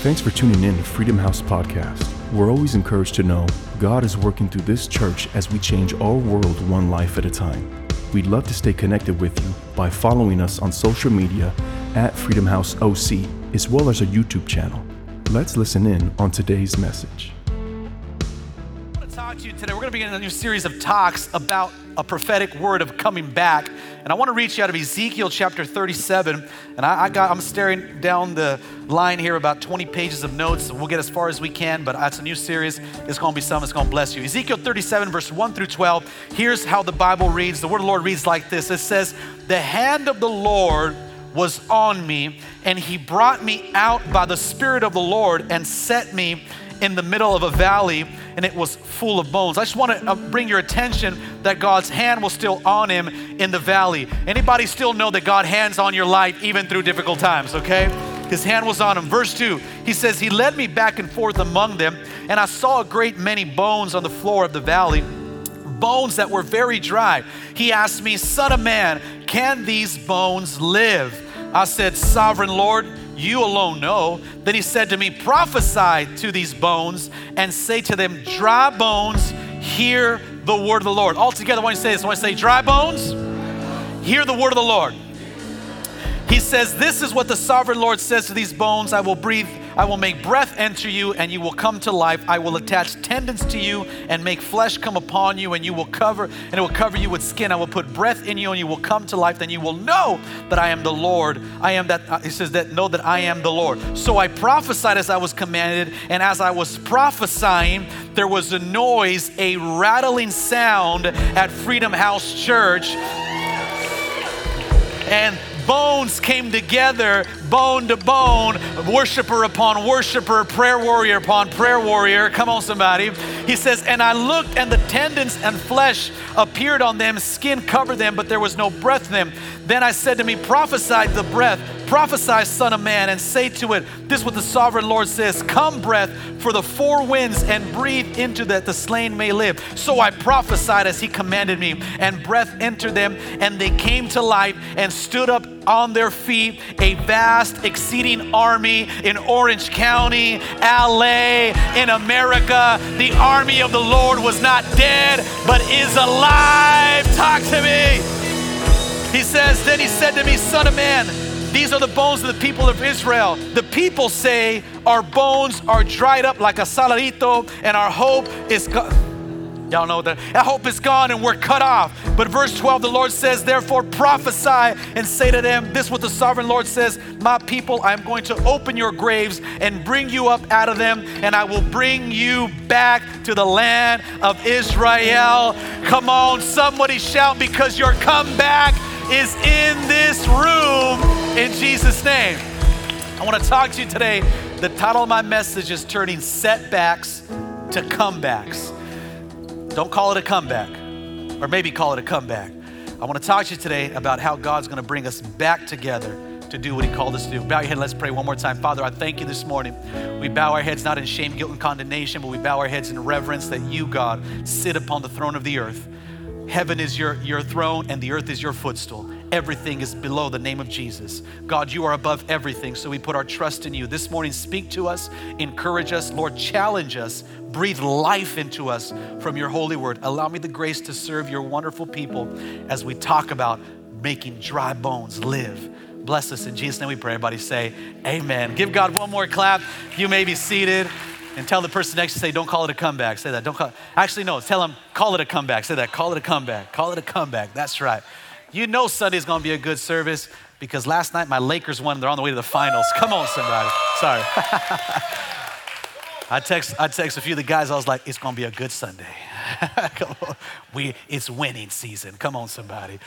Thanks for tuning in to Freedom House Podcast. We're always encouraged to know God is working through this church as we change our world one life at a time. We'd love to stay connected with you by following us on social media at Freedom House OC, as well as our YouTube channel. Let's listen in on today's message. I want to talk to you today. We're going to begin a new series of talks about a prophetic word of coming back. And I want to reach out of Ezekiel chapter 37. And I, I got, I'm staring down the line here about 20 pages of notes. We'll get as far as we can, but it's a new series. It's going to be something that's going to bless you. Ezekiel 37, verse 1 through 12. Here's how the Bible reads. The word of the Lord reads like this It says, The hand of the Lord was on me, and he brought me out by the Spirit of the Lord and set me in the middle of a valley and it was full of bones. I just want to uh, bring your attention that God's hand was still on him in the valley. Anybody still know that God hands on your life even through difficult times, okay? His hand was on him. Verse 2, he says, He led me back and forth among them, and I saw a great many bones on the floor of the valley, bones that were very dry. He asked me, Son of man, can these bones live? I said, Sovereign Lord, you alone know. Then he said to me, Prophesy to these bones and say to them, Dry bones, hear the word of the Lord. All together, I want to say this. I want to say, Dry bones, hear the word of the Lord. He says, This is what the sovereign Lord says to these bones I will breathe, I will make breath enter you, and you will come to life. I will attach tendons to you and make flesh come upon you, and you will cover, and it will cover you with skin. I will put breath in you, and you will come to life. Then you will know that I am the Lord. I am that, uh, he says, that know that I am the Lord. So I prophesied as I was commanded, and as I was prophesying, there was a noise, a rattling sound at Freedom House Church. And bones came together, bone to bone, worshiper upon worshiper, prayer warrior upon prayer warrior. Come on, somebody. He says, And I looked, and the tendons and flesh appeared on them, skin covered them, but there was no breath in them. Then I said to me, Prophesy the breath, prophesy, Son of Man, and say to it, This is what the sovereign Lord says Come, breath, for the four winds, and breathe into that the slain may live. So I prophesied as he commanded me, and breath entered them, and they came to life and stood up on their feet, a vast, exceeding army in Orange County, LA, in America. The army of the Lord was not dead, but is alive. Talk to me. He says, Then he said to me, Son of man, these are the bones of the people of Israel. The people say, Our bones are dried up like a saladito, and our hope is. gone. Y'all know that. Our hope is gone and we're cut off. But verse 12, the Lord says, Therefore prophesy and say to them, This is what the sovereign Lord says, My people, I'm going to open your graves and bring you up out of them, and I will bring you back to the land of Israel. Come on, somebody shout because your comeback is in this room in Jesus' name. I want to talk to you today. The title of my message is Turning Setbacks to Comebacks. Don't call it a comeback, or maybe call it a comeback. I want to talk to you today about how God's going to bring us back together to do what He called us to do. Bow your head, let's pray one more time. Father, I thank you this morning. We bow our heads not in shame, guilt, and condemnation, but we bow our heads in reverence that you, God, sit upon the throne of the earth. Heaven is your, your throne, and the earth is your footstool. Everything is below the name of Jesus. God, you are above everything, so we put our trust in you. This morning, speak to us, encourage us, Lord, challenge us, breathe life into us from your holy word. Allow me the grace to serve your wonderful people as we talk about making dry bones live. Bless us in Jesus' name we pray. Everybody say, Amen. Give God one more clap. You may be seated. And tell the person next to say, don't call it a comeback. Say that. Don't call Actually, no, tell them, call it a comeback. Say that. Call it a comeback. Call it a comeback. That's right. You know Sunday's gonna be a good service because last night my Lakers won. They're on the way to the finals. Come on, somebody. Sorry. I text, I text a few of the guys. I was like, it's gonna be a good Sunday. Come on. We, it's winning season. Come on, somebody.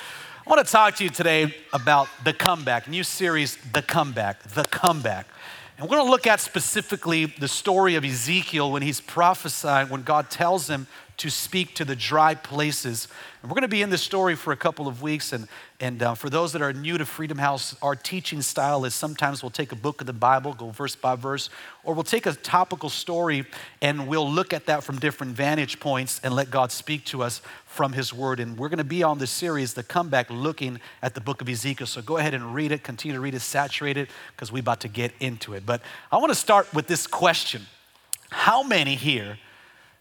I want to talk to you today about the comeback, new series, The Comeback, The Comeback. And we're going to look at specifically the story of Ezekiel when he's prophesying, when God tells him to speak to the dry places. And we're going to be in this story for a couple of weeks. And, and uh, for those that are new to Freedom House, our teaching style is sometimes we'll take a book of the Bible, go verse by verse, or we'll take a topical story and we'll look at that from different vantage points and let God speak to us from His Word. And we're going to be on this series, The Comeback, looking at the book of Ezekiel. So go ahead and read it, continue to read it, saturate it, because we're about to get into it. But I want to start with this question How many here?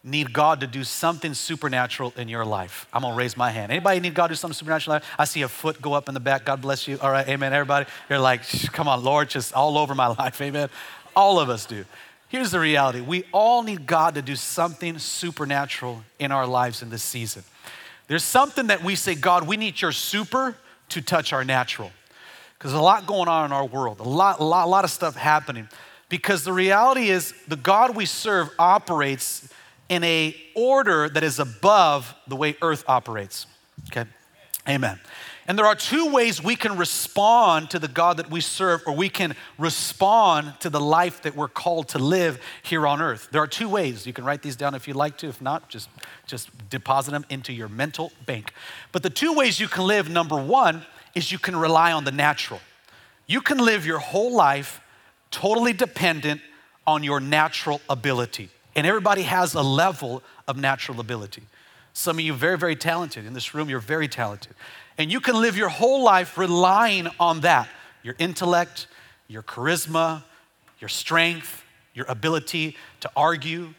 Need God to do something supernatural in your life? I'm gonna raise my hand. Anybody need God to do something supernatural? I see a foot go up in the back. God bless you. All right, amen. Everybody, you're like, come on, Lord, just all over my life, amen. All of us do. Here's the reality we all need God to do something supernatural in our lives in this season. There's something that we say, God, we need your super to touch our natural. Because a lot going on in our world, a lot, a lot, a lot of stuff happening. Because the reality is, the God we serve operates in a order that is above the way earth operates. Okay? Amen. And there are two ways we can respond to the God that we serve, or we can respond to the life that we're called to live here on earth. There are two ways. You can write these down if you'd like to. If not, just, just deposit them into your mental bank. But the two ways you can live number one is you can rely on the natural. You can live your whole life totally dependent on your natural ability. And everybody has a level of natural ability. Some of you very, very talented. In this room, you're very talented. And you can live your whole life relying on that your intellect, your charisma, your strength, your ability to argue.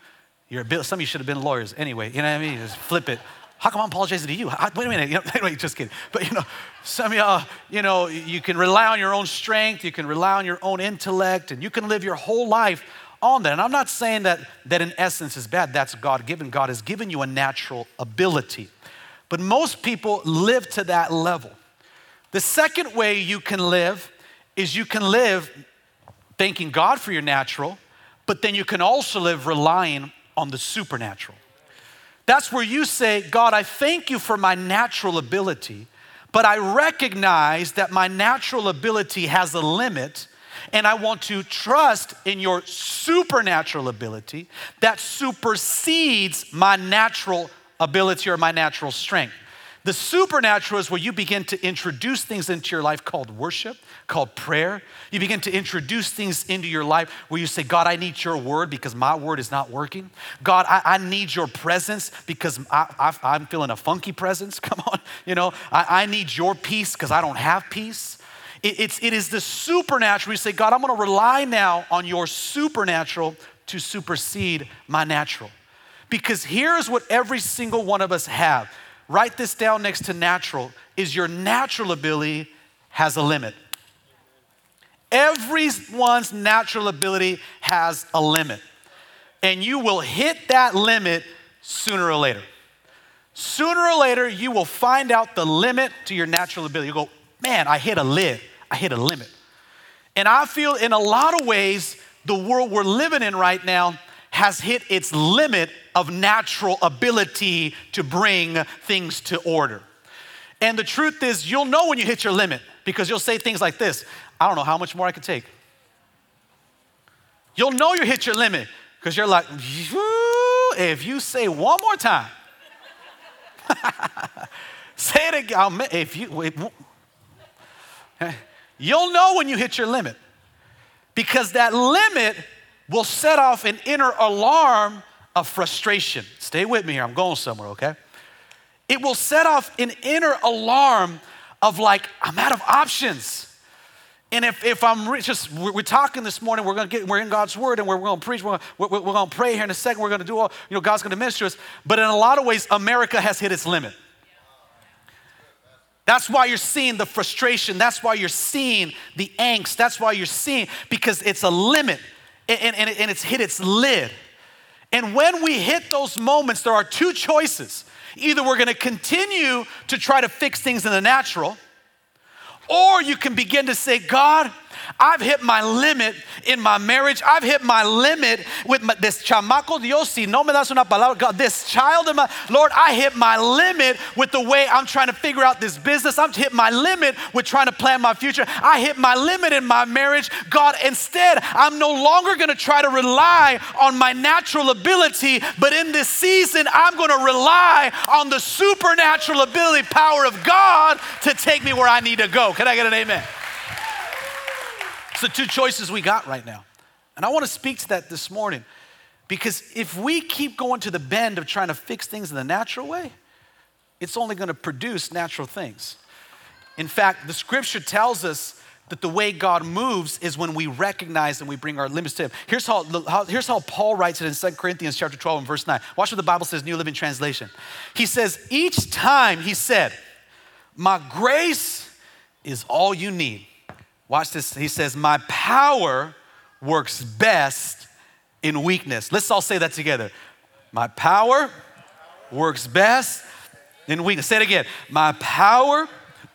Your ability, some of you should have been lawyers anyway. You know what I mean? Just flip it. How come I'm apologizing to you? wait a minute. You know, anyway, just kidding. But you know, some of y'all, you know, you can rely on your own strength, you can rely on your own intellect, and you can live your whole life on that. And I'm not saying that that in essence is bad. That's God given. God has given you a natural ability. But most people live to that level. The second way you can live is you can live thanking God for your natural, but then you can also live relying on the supernatural. That's where you say, God, I thank you for my natural ability, but I recognize that my natural ability has a limit and I want to trust in your supernatural ability that supersedes my natural ability or my natural strength. The supernatural is where you begin to introduce things into your life called worship, called prayer. You begin to introduce things into your life where you say, God, I need your word because my word is not working. God, I, I need your presence because I, am feeling a funky presence. Come on. You know, I, I need your peace because I don't have peace. It, it's, it is the supernatural. We say, God, I'm going to rely now on your supernatural to supersede my natural. Because here's what every single one of us have. Write this down next to natural is your natural ability has a limit. Everyone's natural ability has a limit. And you will hit that limit sooner or later. Sooner or later, you will find out the limit to your natural ability. You go, man, I hit a lid. I hit a limit. And I feel in a lot of ways, the world we're living in right now has hit its limit of natural ability to bring things to order. And the truth is, you'll know when you hit your limit because you'll say things like this I don't know how much more I can take. You'll know you hit your limit because you're like, if you say one more time, say it again. If you, You'll know when you hit your limit because that limit will set off an inner alarm of frustration. Stay with me here, I'm going somewhere, okay? It will set off an inner alarm of like, I'm out of options. And if, if I'm re- just, we're, we're, talking this morning, we're gonna get, we're in God's word and we're, we're gonna preach, we're gonna, we're, we're gonna pray here in a second, we're gonna do all, you know, God's gonna minister us. But in a lot of ways, America has hit its limit. That's why you're seeing the frustration. That's why you're seeing the angst. That's why you're seeing, because it's a limit and, and, and it's hit its lid. And when we hit those moments, there are two choices. Either we're gonna continue to try to fix things in the natural, or you can begin to say, God, I've hit my limit in my marriage. I've hit my limit with my, this chamaco Dios, si no me das una palabra, God, this child of my, Lord, I hit my limit with the way I'm trying to figure out this business. I'm hit my limit with trying to plan my future. I hit my limit in my marriage. God, instead, I'm no longer going to try to rely on my natural ability, but in this season, I'm going to rely on the supernatural ability, power of God to take me where I need to go. Can I get an amen? It's the two choices we got right now. And I want to speak to that this morning because if we keep going to the bend of trying to fix things in the natural way, it's only going to produce natural things. In fact, the scripture tells us that the way God moves is when we recognize and we bring our limits to Him. Here's how, how, here's how Paul writes it in 2 Corinthians chapter 12 and verse 9. Watch what the Bible says, New Living Translation. He says, Each time he said, My grace is all you need. Watch this. He says, My power works best in weakness. Let's all say that together. My power works best in weakness. Say it again. My power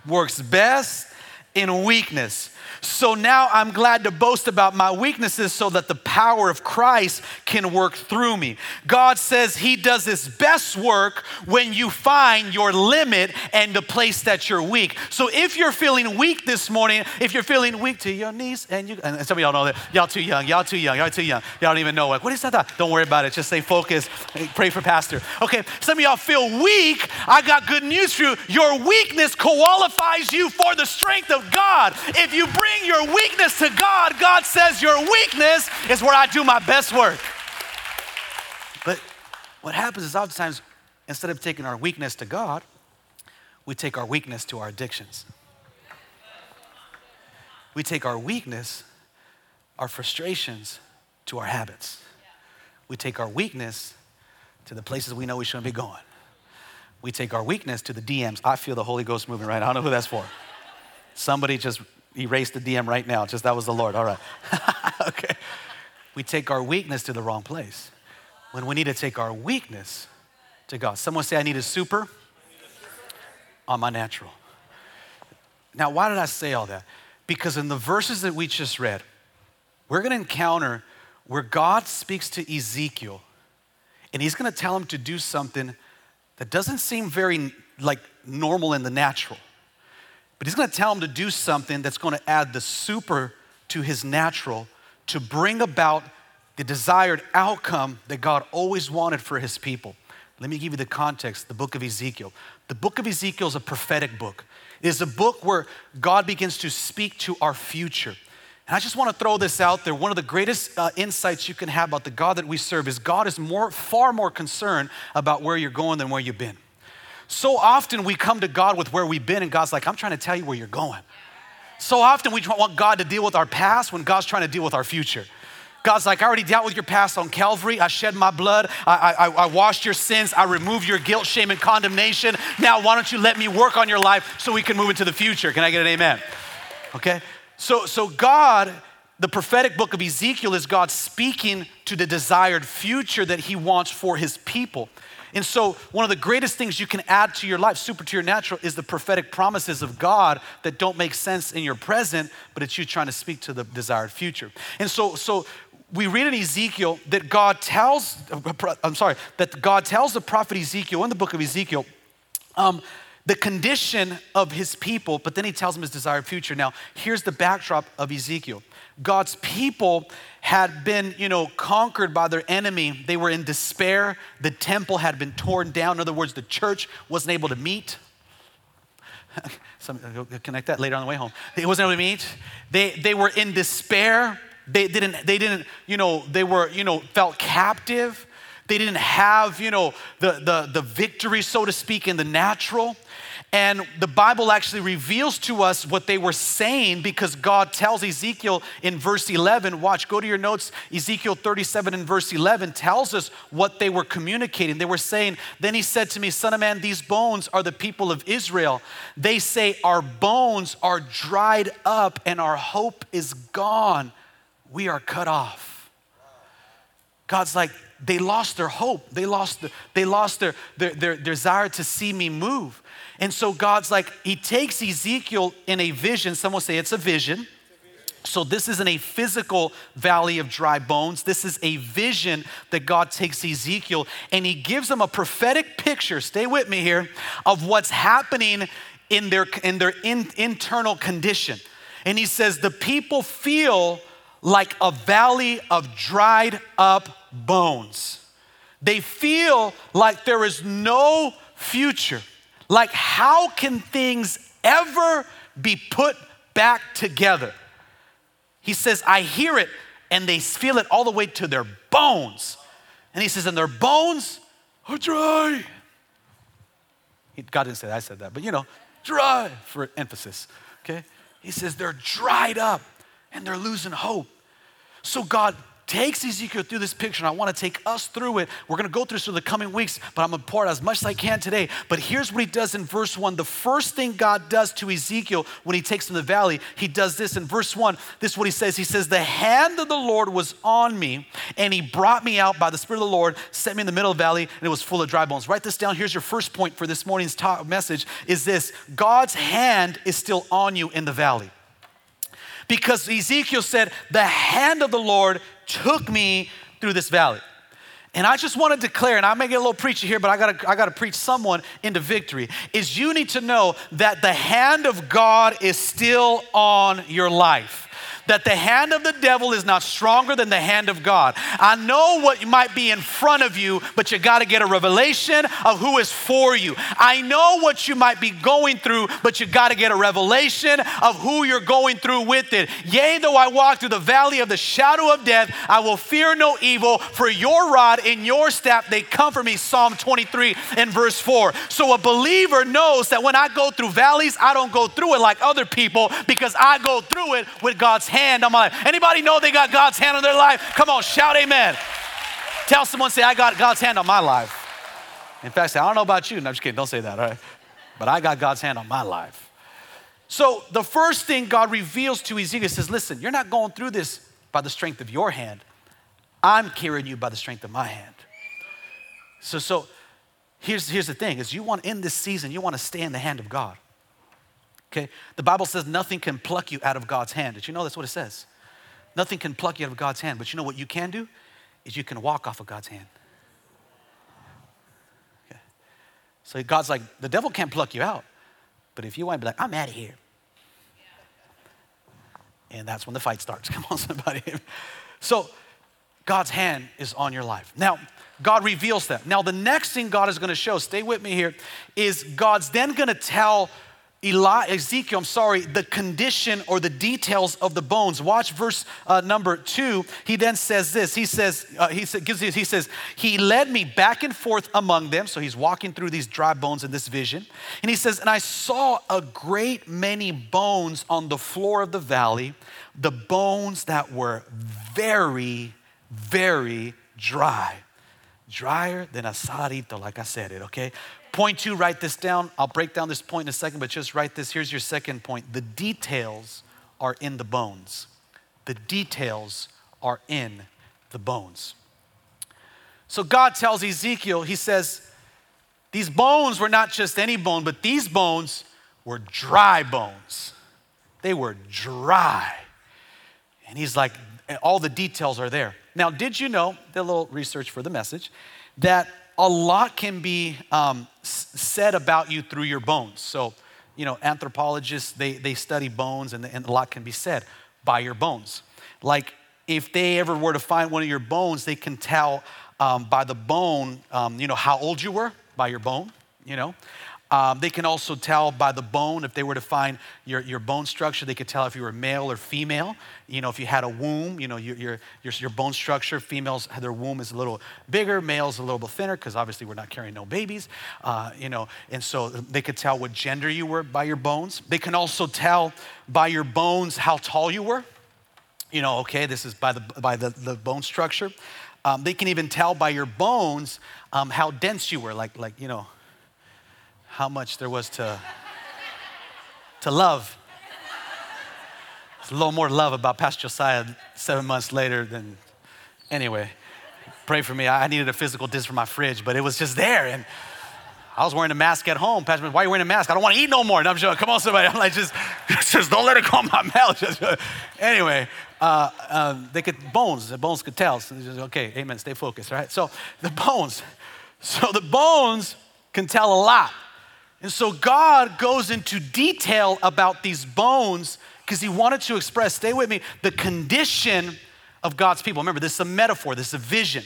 works best in weakness. So now I'm glad to boast about my weaknesses so that the power of Christ can work through me. God says He does His best work when you find your limit and the place that you're weak. So if you're feeling weak this morning, if you're feeling weak to your knees, and you, and some of y'all know that, y'all too young, y'all too young, y'all too young, y'all don't even know it. What is that? Don't worry about it. Just stay focused. Pray for Pastor. Okay, some of y'all feel weak. I got good news for you. Your weakness qualifies you for the strength of God. If you bring bring your weakness to God, God says your weakness is where I do my best work. But what happens is oftentimes, instead of taking our weakness to God, we take our weakness to our addictions. We take our weakness, our frustrations, to our habits. We take our weakness to the places we know we shouldn't be going. We take our weakness to the DMs. I feel the Holy Ghost moving right. I don't know who that's for. Somebody just erase the DM right now. Just that was the Lord. All right. okay. We take our weakness to the wrong place when we need to take our weakness to God. Someone say, I need a super on my natural. Now, why did I say all that? Because in the verses that we just read, we're going to encounter where God speaks to Ezekiel and he's going to tell him to do something that doesn't seem very like normal in the natural. But he's going to tell him to do something that's going to add the super to his natural to bring about the desired outcome that God always wanted for his people. Let me give you the context the book of Ezekiel. The book of Ezekiel is a prophetic book, it is a book where God begins to speak to our future. And I just want to throw this out there. One of the greatest uh, insights you can have about the God that we serve is God is more, far more concerned about where you're going than where you've been. So often we come to God with where we've been, and God's like, I'm trying to tell you where you're going. So often we want God to deal with our past when God's trying to deal with our future. God's like, I already dealt with your past on Calvary. I shed my blood. I, I, I, washed your sins. I removed your guilt, shame, and condemnation. Now, why don't you let me work on your life so we can move into the future? Can I get an amen? Okay? So, so God, the prophetic book of Ezekiel is God speaking to the desired future that he wants for his people. And so, one of the greatest things you can add to your life, super to your natural, is the prophetic promises of God that don't make sense in your present, but it's you trying to speak to the desired future. And so, so we read in Ezekiel that God tells, I'm sorry, that God tells the prophet Ezekiel in the book of Ezekiel, um, the condition of his people, but then he tells him his desired future. Now, here's the backdrop of Ezekiel. God's people had been, you know, conquered by their enemy. They were in despair. The temple had been torn down. In other words, the church wasn't able to meet. Some, connect that later on the way home. It wasn't able to meet. They, they were in despair. They didn't, they didn't, you know, they were, you know, felt captive. They didn't have, you know, the, the, the victory, so to speak, in the natural. And the Bible actually reveals to us what they were saying because God tells Ezekiel in verse 11, watch, go to your notes. Ezekiel 37 and verse 11 tells us what they were communicating. They were saying, Then he said to me, Son of man, these bones are the people of Israel. They say, Our bones are dried up and our hope is gone. We are cut off. God's like, they lost their hope. They lost, the, they lost their, their, their desire to see me move. And so God's like, He takes Ezekiel in a vision. Someone say it's a vision. So, this isn't a physical valley of dry bones. This is a vision that God takes Ezekiel and he gives him a prophetic picture, stay with me here, of what's happening in their, in their in, internal condition. And he says, The people feel like a valley of dried up bones. They feel like there is no future. Like, how can things ever be put back together? He says, I hear it and they feel it all the way to their bones. And he says, and their bones are dry. God didn't say that, I said that, but you know, dry for emphasis, okay? He says they're dried up and they're losing hope. So God takes Ezekiel through this picture, and I want to take us through it. We're going to go through this for the coming weeks, but I'm going to pour it as much as I can today. But here's what he does in verse one. The first thing God does to Ezekiel when he takes him to the valley, he does this in verse one. This is what he says. He says, The hand of the Lord was on me, and he brought me out by the Spirit of the Lord, set me in the middle of the valley, and it was full of dry bones. Write this down. Here's your first point for this morning's talk message is this God's hand is still on you in the valley because Ezekiel said, The hand of the Lord took me through this valley. And I just want to declare, and I may get a little preachy here, but I gotta, I gotta preach someone into victory. Is you need to know that the hand of God is still on your life that the hand of the devil is not stronger than the hand of God. I know what might be in front of you, but you got to get a revelation of who is for you. I know what you might be going through, but you got to get a revelation of who you're going through with it. Yea, though I walk through the valley of the shadow of death, I will fear no evil, for your rod and your staff, they comfort me. Psalm 23 and verse 4. So a believer knows that when I go through valleys, I don't go through it like other people because I go through it with God's hand hand on my life. Anybody know they got God's hand on their life? Come on, shout amen. Tell someone, say, I got God's hand on my life. In fact, say, I don't know about you. No, I'm just kidding. Don't say that, all right? But I got God's hand on my life. So the first thing God reveals to Ezekiel says, listen, you're not going through this by the strength of your hand. I'm carrying you by the strength of my hand. So, so here's, here's the thing is you want in this season, you want to stay in the hand of God. Okay? The Bible says nothing can pluck you out of God's hand. Did you know that's what it says? Nothing can pluck you out of God's hand. But you know what you can do? Is you can walk off of God's hand. Okay. So God's like, the devil can't pluck you out. But if you want to be like, I'm out of here. And that's when the fight starts. Come on, somebody. So God's hand is on your life. Now, God reveals that. Now, the next thing God is going to show, stay with me here, is God's then going to tell Eli, Ezekiel, I'm sorry, the condition or the details of the bones. Watch verse uh, number two. He then says this. He says, uh, he, sa- gives, he says, He led me back and forth among them. So he's walking through these dry bones in this vision. And he says, And I saw a great many bones on the floor of the valley, the bones that were very, very dry. Drier than a sarito, like I said it, okay? Point two, write this down. I'll break down this point in a second, but just write this. Here's your second point. The details are in the bones. The details are in the bones. So God tells Ezekiel, He says, these bones were not just any bone, but these bones were dry bones. They were dry. And He's like, all the details are there. Now, did you know, did a little research for the message, that a lot can be um, said about you through your bones. So, you know, anthropologists, they, they study bones and, and a lot can be said by your bones. Like if they ever were to find one of your bones, they can tell um, by the bone, um, you know, how old you were by your bone, you know. Um, they can also tell by the bone, if they were to find your, your bone structure, they could tell if you were male or female. You know, if you had a womb, you know, your, your, your, your bone structure, females, their womb is a little bigger, males a little bit thinner, because obviously we're not carrying no babies. Uh, you know, and so they could tell what gender you were by your bones. They can also tell by your bones how tall you were. You know, okay, this is by the, by the, the bone structure. Um, they can even tell by your bones um, how dense you were, like, like, you know, how much there was to, to love. There's a little more love about Pastor Josiah seven months later than, anyway, pray for me. I needed a physical distance for my fridge, but it was just there. And I was wearing a mask at home. Pastor, why are you wearing a mask? I don't want to eat no more. No, I'm joking. Come on, somebody. I'm like, just, says, don't let it go in my mouth. anyway, uh, uh, they could, bones, the bones could tell. So just, okay, amen, stay focused, right? So the bones, so the bones can tell a lot. And so God goes into detail about these bones because he wanted to express, stay with me, the condition of God's people. Remember, this is a metaphor, this is a vision.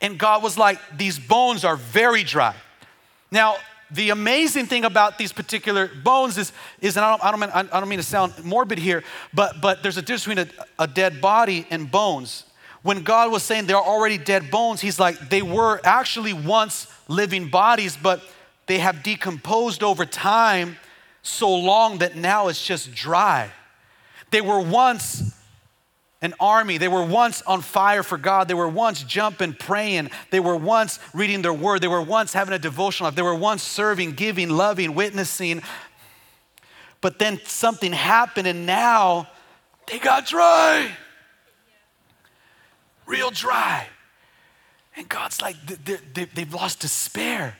And God was like, these bones are very dry. Now, the amazing thing about these particular bones is, is and I don't, I don't, mean, I don't mean to sound morbid here, but, but there's a difference between a, a dead body and bones. When God was saying they're already dead bones, He's like, they were actually once living bodies, but they have decomposed over time so long that now it's just dry. They were once an army. They were once on fire for God. They were once jumping, praying. They were once reading their word. They were once having a devotional life. They were once serving, giving, loving, witnessing. But then something happened and now they got dry. Real dry. And God's like, they've lost despair.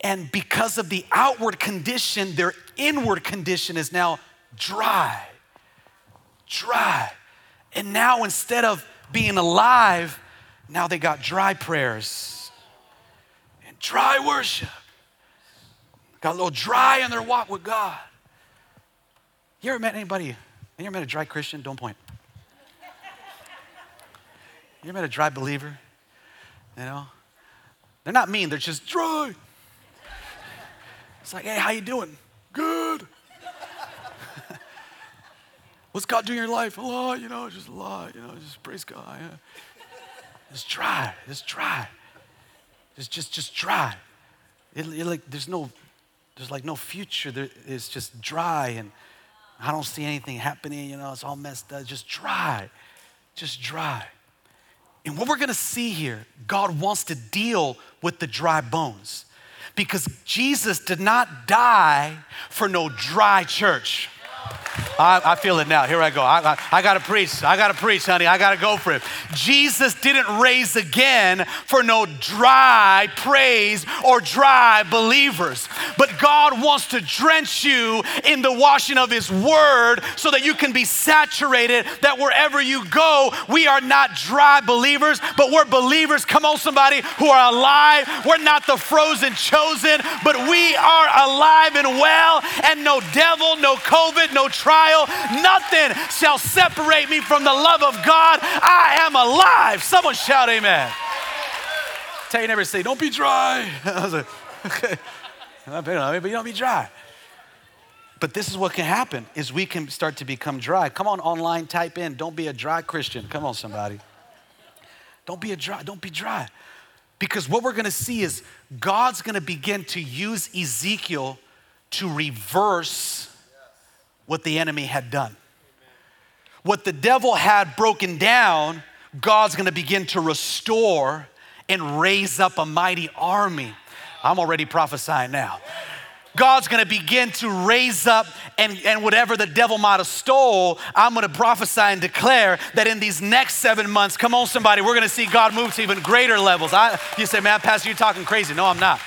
And because of the outward condition, their inward condition is now dry. Dry. And now instead of being alive, now they got dry prayers and dry worship. Got a little dry in their walk with God. You ever met anybody? You ever met a dry Christian? Don't point. You ever met a dry believer? You know? They're not mean, they're just dry. It's like, hey, how you doing? Good. What's God doing in your life? A lot, you know, just a lot, you know, just praise God. Yeah. Just try, just try. Just, just, just try. It, it, like, there's no, there's like no future. There, it's just dry and I don't see anything happening, you know, it's all messed up. Just dry, just dry. And what we're gonna see here, God wants to deal with the dry bones because Jesus did not die for no dry church. I, I, feel it now. Here I go. I, I, I got to preach. I got to preach, honey. I got to go for it. Jesus didn't raise again for no dry praise or dry believers. But God wants to drench you in the washing of His Word so that you can be saturated, that wherever you go, we are not dry believers, but we're believers. Come on, somebody who are alive. We're not the frozen chosen, but we are alive and well, and no devil, no COVID, no trial, nothing shall separate me from the love of God. I am alive. Someone shout amen. Tell your neighbor, say, don't be dry. I was like, okay. But you don't be dry. But this is what can happen is we can start to become dry. Come on online, type in, don't be a dry Christian. Come on, somebody. Don't be a dry, don't be dry. Because what we're gonna see is God's gonna begin to use Ezekiel to reverse what the enemy had done. What the devil had broken down, God's gonna begin to restore and raise up a mighty army. I'm already prophesying now. God's gonna begin to raise up and, and whatever the devil might have stole, I'm gonna prophesy and declare that in these next seven months, come on, somebody, we're gonna see God move to even greater levels. I, you say, man, Pastor, you're talking crazy. No, I'm not.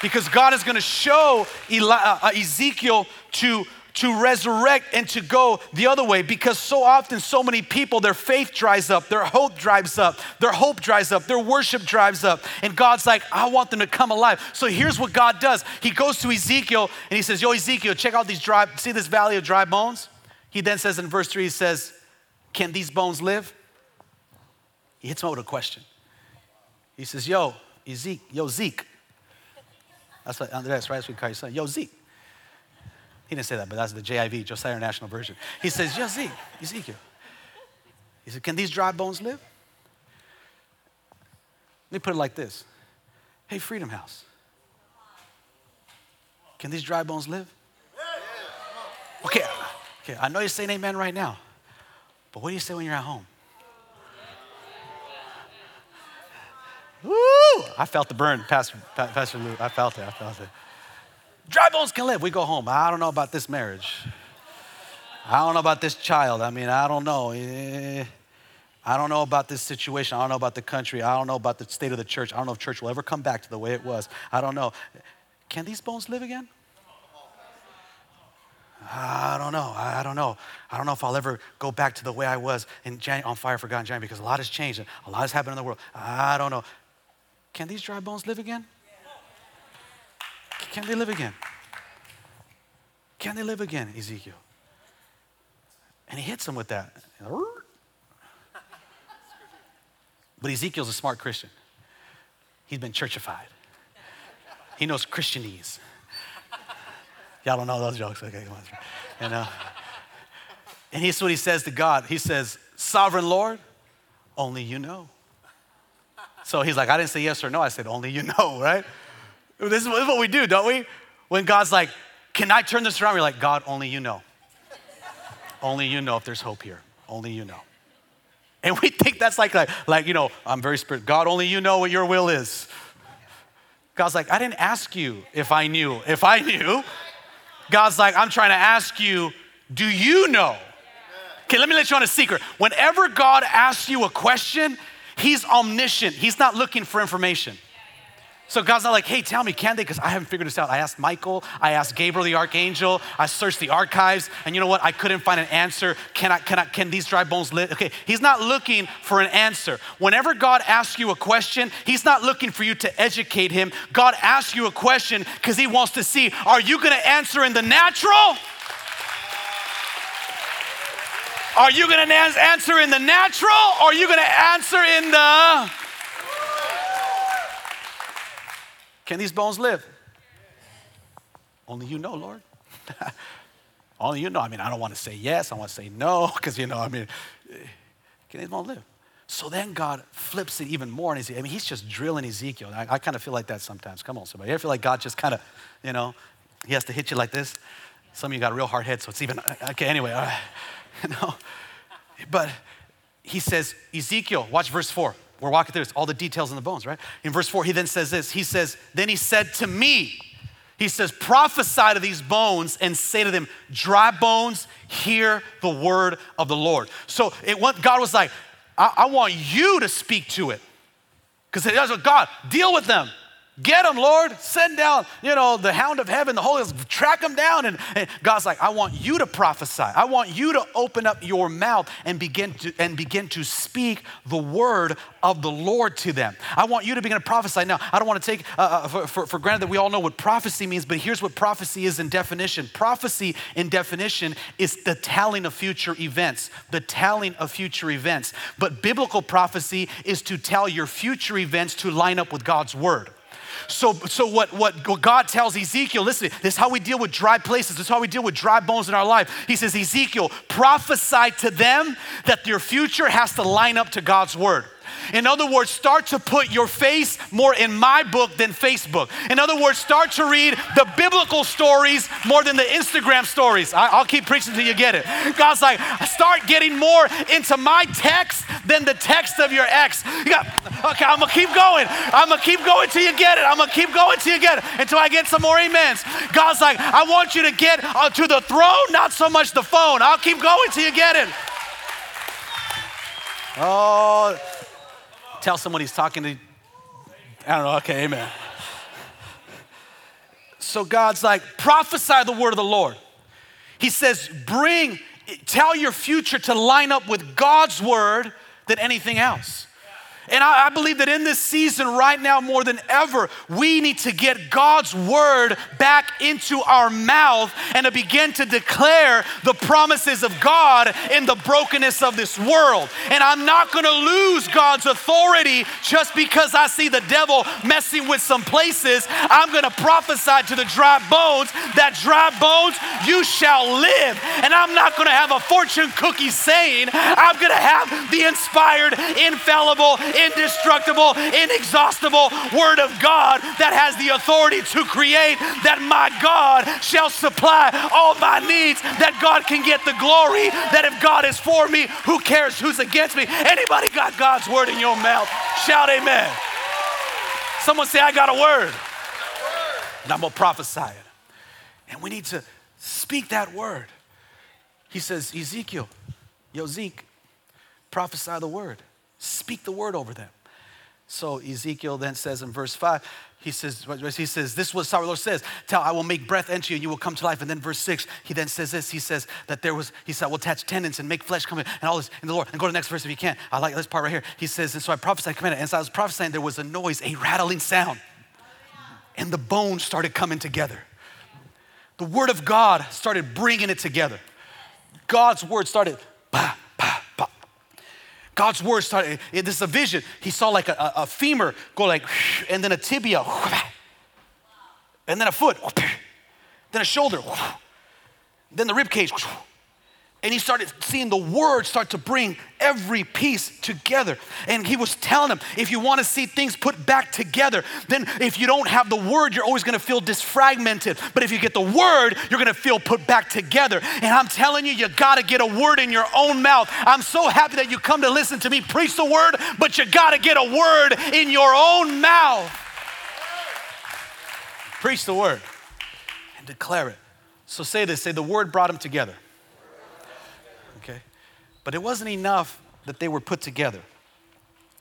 Because God is gonna show Eli, uh, Ezekiel to to resurrect and to go the other way because so often, so many people, their faith dries up, their hope dries up, their hope dries up, their worship dries up. And God's like, I want them to come alive. So here's what God does He goes to Ezekiel and He says, Yo, Ezekiel, check out these dry, see this valley of dry bones? He then says in verse 3, He says, Can these bones live? He hits him with a question. He says, Yo, Ezekiel, yo, Zeke. That's what Andres, right? That's what we call your son. Yo, Zeke. He didn't say that, but that's the JIV, Josiah International Version. He says, Zeke, Ezekiel. He said, Can these dry bones live? Let me put it like this Hey, Freedom House, can these dry bones live? Okay, okay, I know you're saying amen right now, but what do you say when you're at home? Woo! I felt the burn, Pastor, Pastor Lou. I felt it, I felt it. Dry bones can live. We go home. I don't know about this marriage. I don't know about this child. I mean, I don't know. Eh, I don't know about this situation. I don't know about the country. I don't know about the state of the church. I don't know if church will ever come back to the way it was. I don't know. Can these bones live again? I don't know. I, don't know. I don't know if I'll ever go back to the way I was in Jan- on fire for God in January because a lot has changed and a lot has happened in the world. I don't know. Can these dry bones live again? Can they live again? Can they live again, Ezekiel? And he hits him with that. But Ezekiel's a smart Christian. He's been churchified. He knows Christianese. Y'all don't know those jokes. Okay, come on. And, uh, and here's what he says to God. He says, Sovereign Lord, only you know. So he's like, I didn't say yes or no. I said, only you know, right? This is what we do, don't we? When God's like, can I turn this around? We're like, God, only you know. only you know if there's hope here. Only you know. And we think that's like, like, like you know, I'm very spiritual. God, only you know what your will is. God's like, I didn't ask you if I knew. If I knew, God's like, I'm trying to ask you, do you know? Okay, let me let you on a secret. Whenever God asks you a question, He's omniscient. He's not looking for information. So God's not like, hey, tell me, can they? Because I haven't figured this out. I asked Michael, I asked Gabriel the archangel, I searched the archives, and you know what? I couldn't find an answer. Can I, can I, can these dry bones live? Okay, he's not looking for an answer. Whenever God asks you a question, he's not looking for you to educate him. God asks you a question because he wants to see, are you gonna answer in the natural? Are you gonna answer in the natural or are you gonna answer in the Can these bones live? Only you know, Lord. Only you know. I mean, I don't want to say yes. I want to say no because, you know, I mean, can these bones live? So then God flips it even more. And he's, I mean, he's just drilling Ezekiel. I, I kind of feel like that sometimes. Come on, somebody. I feel like God just kind of, you know, he has to hit you like this. Some of you got a real hard head, so it's even, okay, anyway. Uh, you know, but he says, Ezekiel, watch verse 4. We're walking through this, all the details in the bones, right? In verse 4, he then says this He says, Then he said to me, He says, prophesy to these bones and say to them, Dry bones, hear the word of the Lord. So it went, God was like, I, I want you to speak to it. Because it does, God, deal with them. Get them, Lord. Send down, you know, the hound of heaven, the Holy Ghost, track them down. And, and, God's like, I want you to prophesy. I want you to open up your mouth and begin to and begin to speak the word of the Lord to them. I want you to begin to prophesy. Now, I don't want to take uh, uh, for, for, for granted that we all know what prophecy means, but here's what prophecy is in definition. Prophecy in definition is the telling of future events, the telling of future events. But biblical prophecy is to tell your future events to line up with God's word. So, so what, what, what God tells Ezekiel, listen, this is how we deal with dry places. This is how we deal with dry bones in our life. He says, Ezekiel, prophesy to them that your future has to line up to God's word. In other words, start to put your face more in my book than Facebook. In other words, start to read the biblical stories more than the Instagram stories. I, will keep preaching until you get it. God's like, start getting more into my text than the text of your ex. You got, okay, I'm gonna keep going. I'm gonna keep going till you get it. I'm gonna keep going till you get it until I get some more amens. God's like, I want you to get uh, to the throne, not so much the phone. I'll keep going till you get it. Oh, tell someone he's talking to, I don't know, okay, amen. So God's like, prophesy the word of the Lord. He says, bring, tell your future to line up with God's word than anything else. And I, I, believe that in this season, right now, more than ever, we need to get God's word back into our mouth and to begin to declare the promises of God in the brokenness of this world. And I'm not gonna lose God's authority just because I see the devil messing with some places. I'm gonna prophesy to the dry bones that dry bones, you shall live. And I'm not gonna have a fortune cookie saying, I'm gonna have the inspired, infallible, indestructible, inexhaustible Word of God that has the authority to create, that my God shall supply all my needs, that God can get the glory, that if God is for me, who cares who's against me? Anybody got God's Word in your mouth? Shout amen. Someone say, I got a word. And I'm going to prophesy it. And we need to speak that word. He says, Ezekiel, yo, Zeke, prophesy the word. Speak the word over them. So Ezekiel then says in verse 5, he says, he says, this is what the Lord says, tell I will make breath enter you and you will come to life. And then verse six, he then says this, he says that there was, he said, I will attach tendons and make flesh come in and all this in the Lord. And go to the next verse if you can. I like this part right here. He says, and so I prophesied, commanded, and so I was prophesying, there was a noise, a rattling sound. And the bones started coming together. The word of God started bringing it together. God's word started, bah. God's word started, this is a vision. He saw like a, a femur go like, and then a tibia, and then a foot, then a shoulder, then the rib cage, and he started seeing the word start to bring every piece together. And he was telling him, if you want to see things put back together, then if you don't have the word, you're always going to feel disfragmented. But if you get the word, you're going to feel put back together. And I'm telling you, you got to get a word in your own mouth. I'm so happy that you come to listen to me preach the word, but you got to get a word in your own mouth. Preach the word and declare it. So say this say, the word brought them together. But it wasn't enough that they were put together,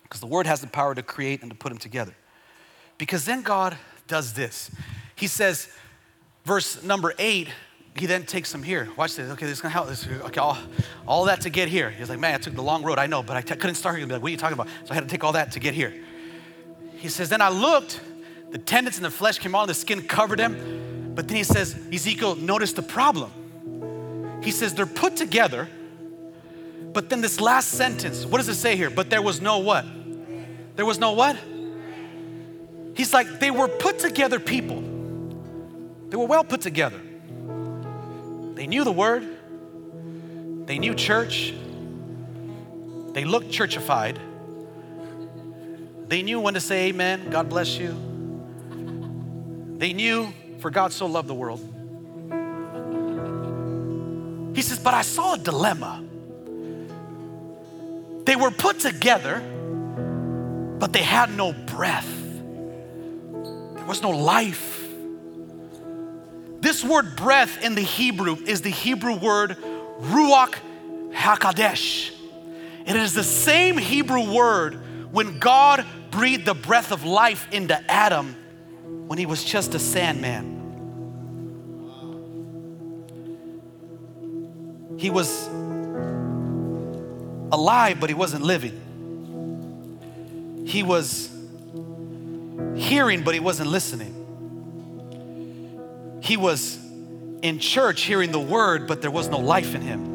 because the word has the power to create and to put them together. Because then God does this. He says, verse number eight, he then takes them here. Watch this. Okay, this is gonna help. This, okay, all, all that to get here. He's like, man, I took the long road. I know, but I t- couldn't start here. Be Like, what are you talking about? So I had to take all that to get here. He says, then I looked, the tendons and the flesh came on, the skin covered them. But then he says, Ezekiel, notice the problem. He says, they're put together, but then this last sentence, what does it say here? But there was no what? There was no what? He's like, they were put together people. They were well put together. They knew the word, they knew church, they looked churchified. They knew when to say amen, God bless you. They knew, for God so loved the world. He says, but I saw a dilemma. They were put together, but they had no breath. There was no life. This word breath in the Hebrew is the Hebrew word ruach hakadosh. It is the same Hebrew word when God breathed the breath of life into Adam when he was just a sandman. He was alive, but he wasn't living. He was hearing, but he wasn't listening. He was in church hearing the word, but there was no life in him.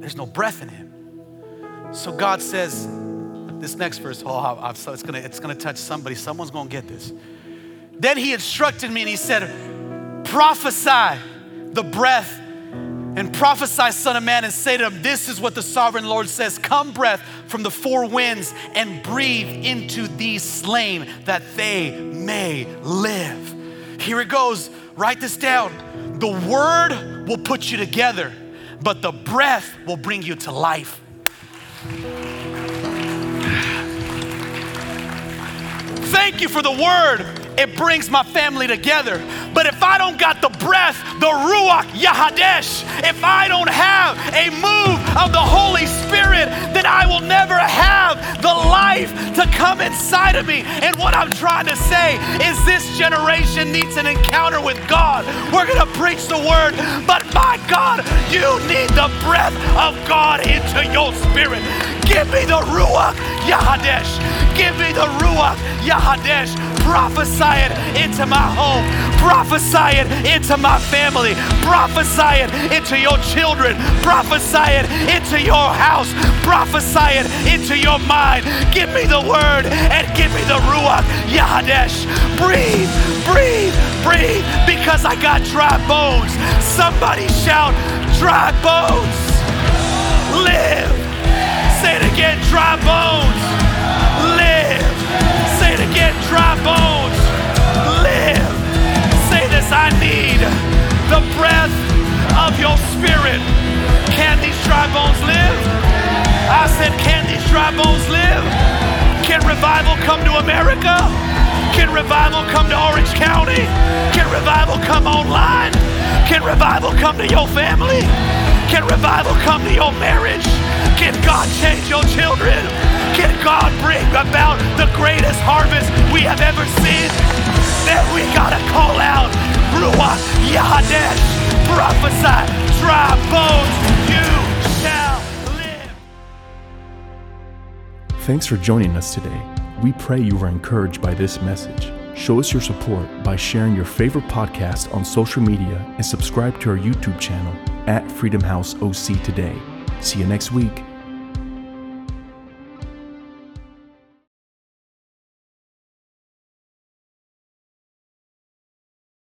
There's no breath in him. So God says, this next verse, oh, I'm, so it's gonna, it's gonna touch somebody. Someone's gonna get this. Then he instructed me and he said, prophesy the breath and prophesy, Son of Man, and say to them, This is what the sovereign Lord says Come, breath from the four winds, and breathe into these slain that they may live. Here it goes. Write this down. The word will put you together, but the breath will bring you to life. Thank you for the word it brings my family together. But if I don't got the breath, the Ruach Yahadesh, if I don't have a move of the Holy Spirit, then I will never have the life to come inside of me. And what I'm trying to say is this generation needs an encounter with God. We're going to preach the word, but my God, you need the breath of God into your spirit. Give me the Ruach Yahadesh. Give me the Ruach Yahadesh. Prophesy it into my home. Prophesy it into my family. Prophesy it into your children. Prophesy it into your house. Prophesy it into your mind. Give me the word and give me the Ruach Yahadesh. Breathe, breathe, breathe, because I got dry bones. Somebody shout, dry bones. Live. Say it again, dry bones. Dry bones live? Can revival come to America? Can revival come to Orange County? Can revival come online? Can revival come to your family? Can revival come to your marriage? Can God change your children? can God bring about the greatest harvest we have ever seen? Then we gotta call out, Ruach Yahadesh, prophesy, dry bones, you Thanks for joining us today. We pray you were encouraged by this message. Show us your support by sharing your favorite podcast on social media and subscribe to our YouTube channel at Freedom House OC today. See you next week.